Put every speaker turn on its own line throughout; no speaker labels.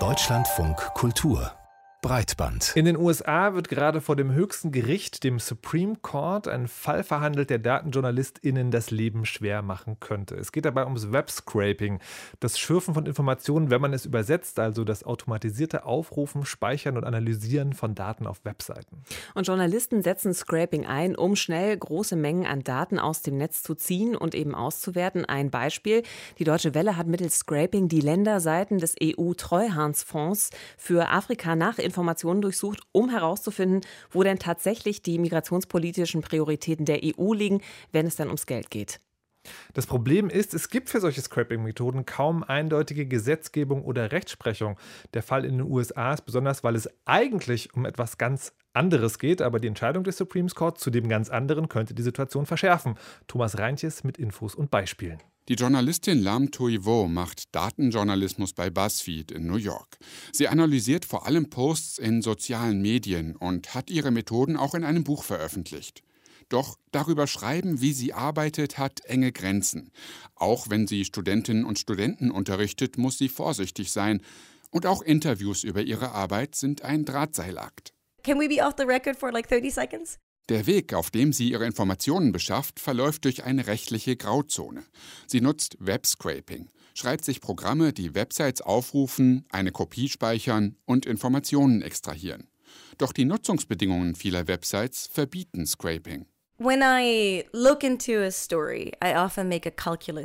Deutschlandfunk Kultur Breitband.
In den USA wird gerade vor dem höchsten Gericht, dem Supreme Court, ein Fall verhandelt, der DatenjournalistInnen das Leben schwer machen könnte. Es geht dabei ums Webscraping, das Schürfen von Informationen, wenn man es übersetzt, also das automatisierte Aufrufen, Speichern und Analysieren von Daten auf Webseiten.
Und Journalisten setzen Scraping ein, um schnell große Mengen an Daten aus dem Netz zu ziehen und eben auszuwerten. Ein Beispiel: Die Deutsche Welle hat mittels Scraping die Länderseiten des EU-Treuhandsfonds für Afrika nach Informationen durchsucht, um herauszufinden, wo denn tatsächlich die migrationspolitischen Prioritäten der EU liegen, wenn es dann ums Geld geht.
Das Problem ist, es gibt für solche Scraping-Methoden kaum eindeutige Gesetzgebung oder Rechtsprechung. Der Fall in den USA ist besonders, weil es eigentlich um etwas ganz anderes geht, aber die Entscheidung des Supreme Court zu dem ganz anderen könnte die Situation verschärfen. Thomas Reintjes mit Infos und Beispielen.
Die Journalistin Lam Tui-Wo macht Datenjournalismus bei BuzzFeed in New York. Sie analysiert vor allem Posts in sozialen Medien und hat ihre Methoden auch in einem Buch veröffentlicht. Doch darüber schreiben, wie sie arbeitet, hat enge Grenzen. Auch wenn sie Studentinnen und Studenten unterrichtet, muss sie vorsichtig sein. Und auch Interviews über ihre Arbeit sind ein Drahtseilakt.
Can we be off the record for like 30 seconds?
Der Weg, auf dem sie ihre Informationen beschafft, verläuft durch eine rechtliche Grauzone. Sie nutzt Webscraping, schreibt sich Programme, die Websites aufrufen, eine Kopie speichern und Informationen extrahieren. Doch die Nutzungsbedingungen vieler Websites verbieten Scraping.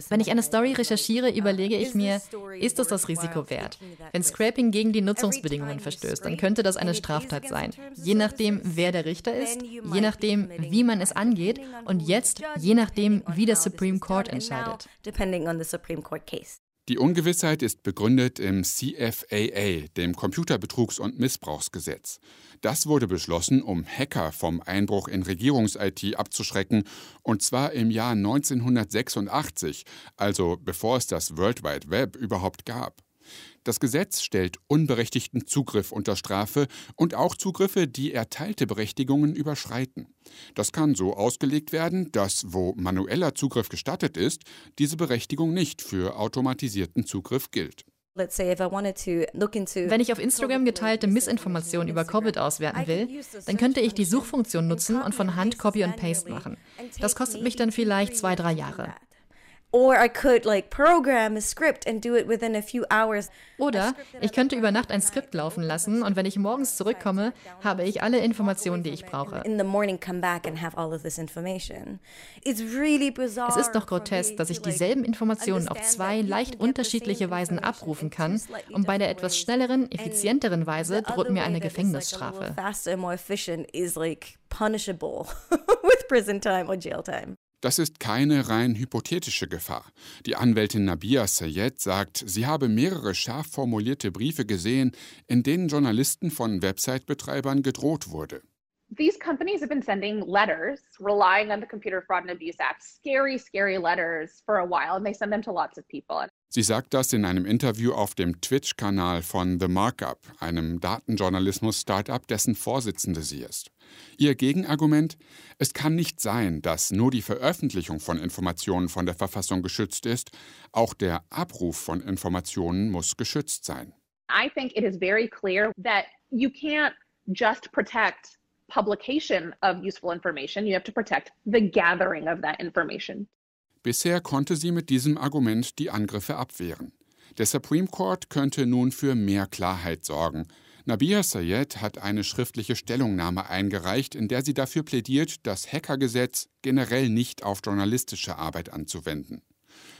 Wenn
ich eine Story recherchiere, überlege ich mir, ist es das Risiko wert? Wenn Scraping gegen die Nutzungsbedingungen verstößt, dann könnte das eine Straftat sein. Je nachdem, wer der Richter ist, je nachdem, wie man es angeht und jetzt je nachdem, wie der Supreme Court entscheidet.
Die Ungewissheit ist begründet im CFAA, dem Computerbetrugs- und Missbrauchsgesetz. Das wurde beschlossen, um Hacker vom Einbruch in Regierungs-IT abzuschrecken, und zwar im Jahr 1986, also bevor es das World Wide Web überhaupt gab. Das Gesetz stellt unberechtigten Zugriff unter Strafe und auch Zugriffe, die erteilte Berechtigungen überschreiten. Das kann so ausgelegt werden, dass, wo manueller Zugriff gestattet ist, diese Berechtigung nicht für automatisierten Zugriff gilt.
Wenn ich auf Instagram geteilte Missinformationen über Covid auswerten will, dann könnte ich die Suchfunktion nutzen und von Hand Copy und Paste machen. Das kostet mich dann vielleicht zwei, drei Jahre.
Oder
ich könnte über Nacht ein Skript laufen lassen und wenn ich morgens zurückkomme, habe ich alle Informationen, die ich brauche. Es ist doch grotesk, dass ich dieselben Informationen auf zwei leicht unterschiedliche Weisen abrufen kann und bei der etwas schnelleren, effizienteren Weise droht mir eine Gefängnisstrafe.
punishable with prison time or jail time.
Das ist keine rein hypothetische Gefahr. Die Anwältin Nabia Sayed sagt, sie habe mehrere scharf formulierte Briefe gesehen, in denen Journalisten von Website-Betreibern gedroht wurde.
These companies have been sending letters relying on the Computer Fraud and Abuse Act, scary, scary letters for a while, and they send them to lots of people.
Sie sagt das in einem Interview auf dem Twitch-Kanal von The Markup, einem Datenjournalismus-Startup, dessen Vorsitzende sie ist. Ihr Gegenargument? Es kann nicht sein, dass nur die Veröffentlichung von Informationen von der Verfassung geschützt ist, auch der Abruf von Informationen muss geschützt sein.
I think it is very clear that you can't just protect publication of useful information, you have to protect the gathering of that information.
Bisher konnte sie mit diesem Argument die Angriffe abwehren. Der Supreme Court könnte nun für mehr Klarheit sorgen. Nabia Sayed hat eine schriftliche Stellungnahme eingereicht, in der sie dafür plädiert, das Hackergesetz generell nicht auf journalistische Arbeit anzuwenden.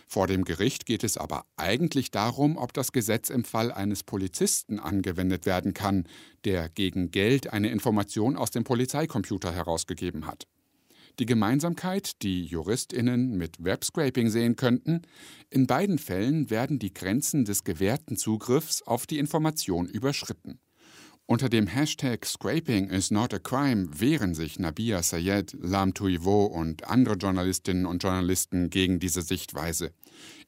Vor dem Gericht geht es aber eigentlich darum, ob das Gesetz im Fall eines Polizisten angewendet werden kann, der gegen Geld eine Information aus dem Polizeicomputer herausgegeben hat. Die Gemeinsamkeit, die Juristinnen mit Webscraping sehen könnten, in beiden Fällen werden die Grenzen des gewährten Zugriffs auf die Information überschritten. Unter dem Hashtag Scraping is not a crime wehren sich Nabia Sayed, Lam Tuivo und andere Journalistinnen und Journalisten gegen diese Sichtweise.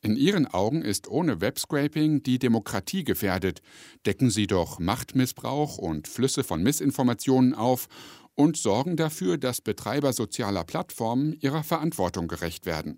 In ihren Augen ist ohne Webscraping die Demokratie gefährdet. Decken sie doch Machtmissbrauch und Flüsse von Missinformationen auf und sorgen dafür, dass Betreiber sozialer Plattformen ihrer Verantwortung gerecht werden.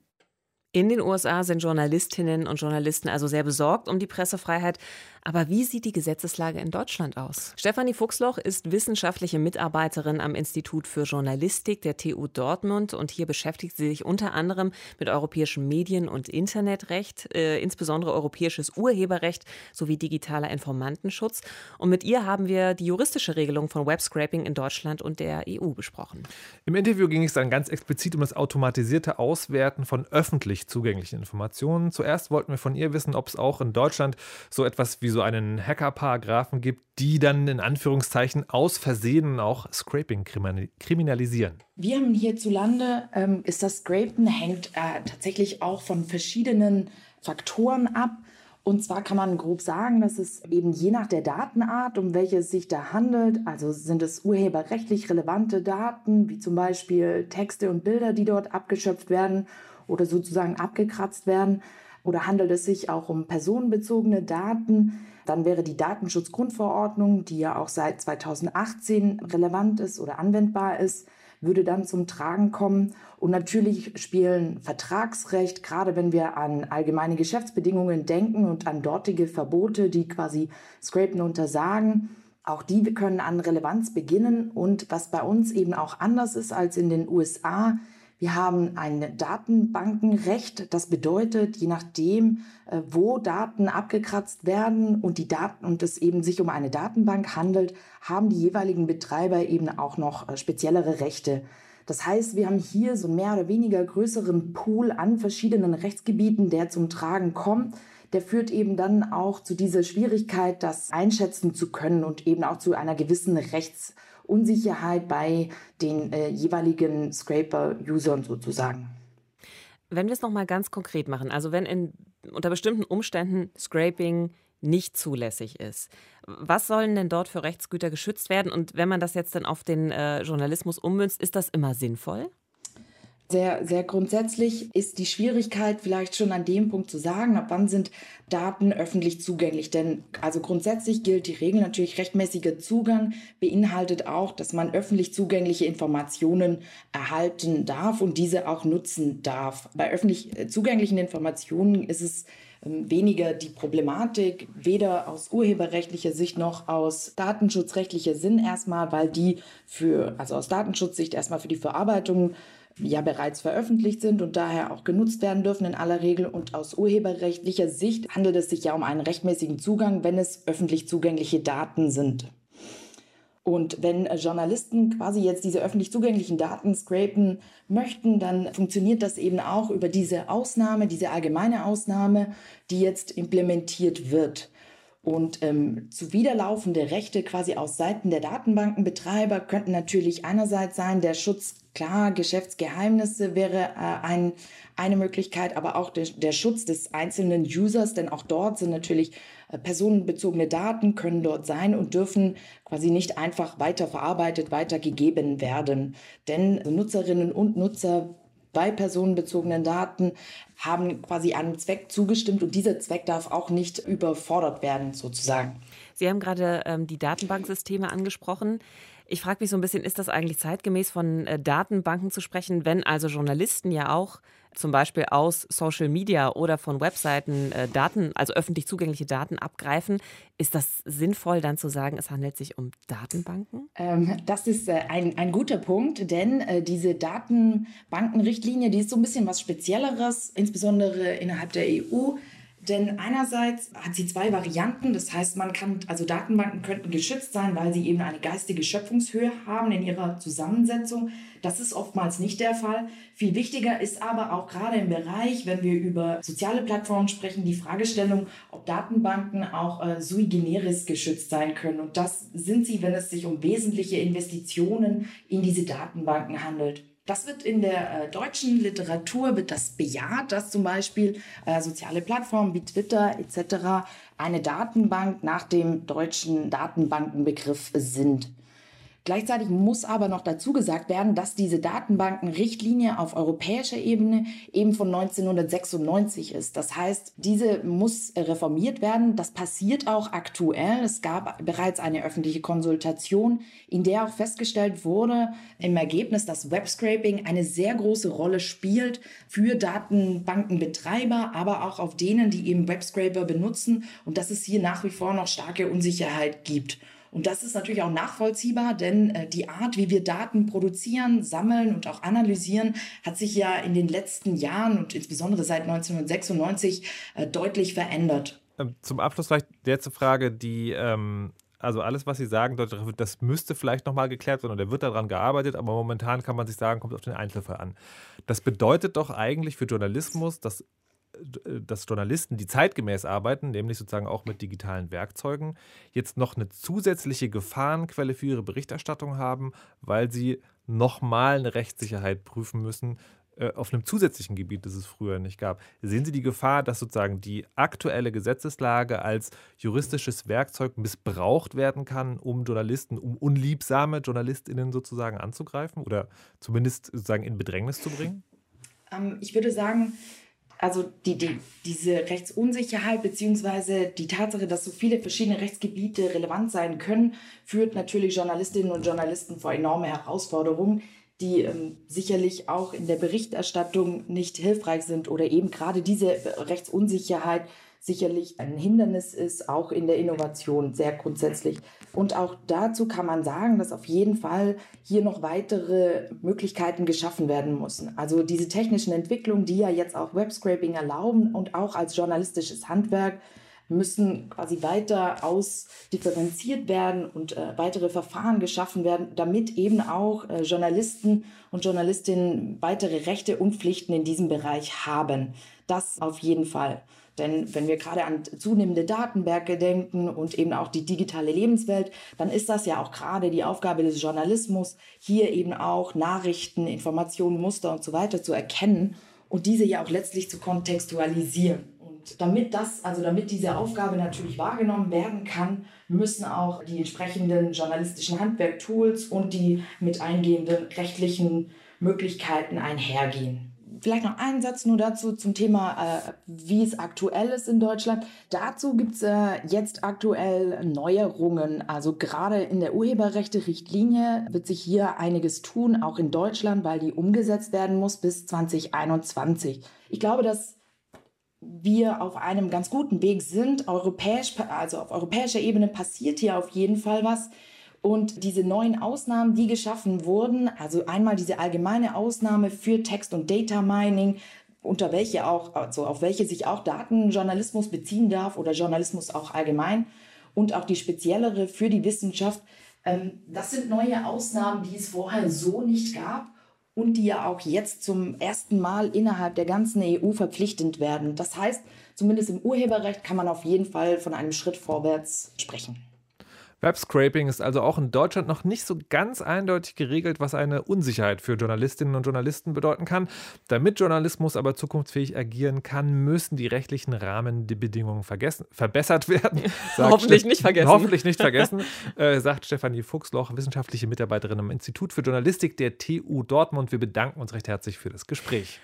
In den USA sind Journalistinnen und Journalisten also sehr besorgt um die Pressefreiheit. Aber wie sieht die Gesetzeslage in Deutschland aus? Stefanie Fuchsloch ist wissenschaftliche Mitarbeiterin am Institut für Journalistik der TU Dortmund und hier beschäftigt sie sich unter anderem mit europäischem Medien- und Internetrecht, äh, insbesondere europäisches Urheberrecht sowie digitaler Informantenschutz. Und mit ihr haben wir die juristische Regelung von Webscraping in Deutschland und der EU besprochen.
Im Interview ging es dann ganz explizit um das automatisierte Auswerten von öffentlich zugänglichen Informationen. Zuerst wollten wir von ihr wissen, ob es auch in Deutschland so etwas wie so einen Hacker-Paragraphen gibt, die dann in Anführungszeichen aus Versehen auch Scraping kriminalisieren.
Wir haben hierzulande, ähm, ist das Scrapen hängt äh, tatsächlich auch von verschiedenen Faktoren ab. Und zwar kann man grob sagen, dass es eben je nach der Datenart, um welche es sich da handelt, also sind es urheberrechtlich relevante Daten, wie zum Beispiel Texte und Bilder, die dort abgeschöpft werden oder sozusagen abgekratzt werden, oder handelt es sich auch um personenbezogene Daten? Dann wäre die Datenschutzgrundverordnung, die ja auch seit 2018 relevant ist oder anwendbar ist, würde dann zum Tragen kommen. Und natürlich spielen Vertragsrecht, gerade wenn wir an allgemeine Geschäftsbedingungen denken und an dortige Verbote, die quasi Scrapen untersagen, auch die können an Relevanz beginnen. Und was bei uns eben auch anders ist als in den USA, wir haben ein Datenbankenrecht. Das bedeutet, je nachdem, äh, wo Daten abgekratzt werden und die Daten und es eben sich um eine Datenbank handelt, haben die jeweiligen Betreiber eben auch noch äh, speziellere Rechte. Das heißt, wir haben hier so mehr oder weniger größeren Pool an verschiedenen Rechtsgebieten, der zum Tragen kommt. Der führt eben dann auch zu dieser Schwierigkeit, das einschätzen zu können und eben auch zu einer gewissen Rechts- Unsicherheit bei den äh, jeweiligen Scraper-Usern sozusagen.
Wenn wir es nochmal ganz konkret machen, also wenn in, unter bestimmten Umständen Scraping nicht zulässig ist. Was sollen denn dort für Rechtsgüter geschützt werden? Und wenn man das jetzt dann auf den äh, Journalismus ummünzt, ist das immer sinnvoll?
Sehr, sehr grundsätzlich ist die Schwierigkeit vielleicht schon an dem Punkt zu sagen, ab wann sind Daten öffentlich zugänglich. Denn also grundsätzlich gilt die Regel natürlich, rechtmäßiger Zugang beinhaltet auch, dass man öffentlich zugängliche Informationen erhalten darf und diese auch nutzen darf. Bei öffentlich äh, zugänglichen Informationen ist es ähm, weniger die Problematik, weder aus urheberrechtlicher Sicht noch aus datenschutzrechtlicher Sinn erstmal, weil die für, also aus Datenschutzsicht erstmal für die Verarbeitung ja bereits veröffentlicht sind und daher auch genutzt werden dürfen in aller Regel. Und aus urheberrechtlicher Sicht handelt es sich ja um einen rechtmäßigen Zugang, wenn es öffentlich zugängliche Daten sind. Und wenn Journalisten quasi jetzt diese öffentlich zugänglichen Daten scrapen möchten, dann funktioniert das eben auch über diese Ausnahme, diese allgemeine Ausnahme, die jetzt implementiert wird. Und ähm, zuwiderlaufende Rechte quasi aus Seiten der Datenbankenbetreiber könnten natürlich einerseits sein, der Schutz, klar, Geschäftsgeheimnisse wäre äh, ein, eine Möglichkeit, aber auch der, der Schutz des einzelnen Users, denn auch dort sind natürlich äh, personenbezogene Daten, können dort sein und dürfen quasi nicht einfach weiterverarbeitet, weitergegeben werden. Denn Nutzerinnen und Nutzer bei personenbezogenen Daten haben quasi einem Zweck zugestimmt und dieser Zweck darf auch nicht überfordert werden, sozusagen.
Sie haben gerade ähm, die Datenbanksysteme angesprochen. Ich frage mich so ein bisschen, ist das eigentlich zeitgemäß von äh, Datenbanken zu sprechen, wenn also Journalisten ja auch zum Beispiel aus Social Media oder von Webseiten äh, Daten, also öffentlich zugängliche Daten abgreifen? Ist das sinnvoll, dann zu sagen, es handelt sich um Datenbanken?
Ähm, das ist äh, ein, ein guter Punkt, denn diese Datenbankenrichtlinie, die ist so ein bisschen was Spezielleres, insbesondere innerhalb der EU. Denn einerseits hat sie zwei Varianten. Das heißt, man kann, also Datenbanken könnten geschützt sein, weil sie eben eine geistige Schöpfungshöhe haben in ihrer Zusammensetzung. Das ist oftmals nicht der Fall. Viel wichtiger ist aber auch gerade im Bereich, wenn wir über soziale Plattformen sprechen, die Fragestellung, ob Datenbanken auch äh, sui generis geschützt sein können. Und das sind sie, wenn es sich um wesentliche Investitionen in diese Datenbanken handelt. Das wird in der äh, deutschen Literatur wird das bejaht, dass zum Beispiel äh, soziale Plattformen wie Twitter etc. eine Datenbank nach dem deutschen Datenbankenbegriff sind. Gleichzeitig muss aber noch dazu gesagt werden, dass diese Datenbankenrichtlinie auf europäischer Ebene eben von 1996 ist. Das heißt, diese muss reformiert werden. Das passiert auch aktuell. Es gab bereits eine öffentliche Konsultation, in der auch festgestellt wurde im Ergebnis, dass Webscraping eine sehr große Rolle spielt für Datenbankenbetreiber, aber auch auf denen, die eben Webscraper benutzen und dass es hier nach wie vor noch starke Unsicherheit gibt. Und das ist natürlich auch nachvollziehbar, denn äh, die Art, wie wir Daten produzieren, sammeln und auch analysieren, hat sich ja in den letzten Jahren und insbesondere seit 1996 äh, deutlich verändert.
Ähm, zum Abschluss vielleicht die letzte Frage, die ähm also alles, was Sie sagen, das müsste vielleicht nochmal geklärt werden oder wird daran gearbeitet, aber momentan kann man sich sagen, kommt auf den Einzelfall an. Das bedeutet doch eigentlich für Journalismus, dass dass Journalisten, die zeitgemäß arbeiten, nämlich sozusagen auch mit digitalen Werkzeugen, jetzt noch eine zusätzliche Gefahrenquelle für ihre Berichterstattung haben, weil sie nochmal eine Rechtssicherheit prüfen müssen äh, auf einem zusätzlichen Gebiet, das es früher nicht gab. Sehen Sie die Gefahr, dass sozusagen die aktuelle Gesetzeslage als juristisches Werkzeug missbraucht werden kann, um Journalisten, um unliebsame JournalistInnen sozusagen anzugreifen oder zumindest sozusagen in Bedrängnis zu bringen?
Ähm, ich würde sagen, also die, die, diese Rechtsunsicherheit beziehungsweise die Tatsache, dass so viele verschiedene Rechtsgebiete relevant sein können, führt natürlich Journalistinnen und Journalisten vor enorme Herausforderungen, die ähm, sicherlich auch in der Berichterstattung nicht hilfreich sind oder eben gerade diese Rechtsunsicherheit sicherlich ein Hindernis ist, auch in der Innovation sehr grundsätzlich. Und auch dazu kann man sagen, dass auf jeden Fall hier noch weitere Möglichkeiten geschaffen werden müssen. Also diese technischen Entwicklungen, die ja jetzt auch Webscraping erlauben und auch als journalistisches Handwerk, müssen quasi weiter ausdifferenziert werden und äh, weitere Verfahren geschaffen werden, damit eben auch äh, Journalisten und Journalistinnen weitere Rechte und Pflichten in diesem Bereich haben. Das auf jeden Fall. Denn wenn wir gerade an zunehmende Datenberge denken und eben auch die digitale Lebenswelt, dann ist das ja auch gerade die Aufgabe des Journalismus, hier eben auch Nachrichten, Informationen, Muster und so weiter zu erkennen und diese ja auch letztlich zu kontextualisieren. Und damit das, also damit diese Aufgabe natürlich wahrgenommen werden kann, müssen auch die entsprechenden journalistischen Handwerktools und die mit eingehenden rechtlichen Möglichkeiten einhergehen. Vielleicht noch einen Satz nur dazu zum Thema, äh, wie es aktuell ist in Deutschland. Dazu gibt es äh, jetzt aktuell Neuerungen. Also gerade in der Urheberrechte-Richtlinie wird sich hier einiges tun, auch in Deutschland, weil die umgesetzt werden muss bis 2021. Ich glaube, dass wir auf einem ganz guten Weg sind. Europäisch, also auf europäischer Ebene passiert hier auf jeden Fall was. Und diese neuen Ausnahmen, die geschaffen wurden, also einmal diese allgemeine Ausnahme für Text- und Data Mining, unter welche auch, also auf welche sich auch Datenjournalismus beziehen darf oder Journalismus auch allgemein und auch die speziellere für die Wissenschaft. Ähm, das sind neue Ausnahmen, die es vorher so nicht gab und die ja auch jetzt zum ersten Mal innerhalb der ganzen EU verpflichtend werden. Das heißt, zumindest im Urheberrecht kann man auf jeden Fall von einem Schritt vorwärts sprechen.
Webscraping ist also auch in Deutschland noch nicht so ganz eindeutig geregelt, was eine Unsicherheit für Journalistinnen und Journalisten bedeuten kann. Damit Journalismus aber zukunftsfähig agieren kann, müssen die rechtlichen Rahmenbedingungen verbessert werden.
hoffentlich Ste nicht vergessen.
Hoffentlich nicht vergessen, äh, sagt Stefanie Fuchsloch, wissenschaftliche Mitarbeiterin am Institut für Journalistik der TU Dortmund. Wir bedanken uns recht herzlich für das Gespräch.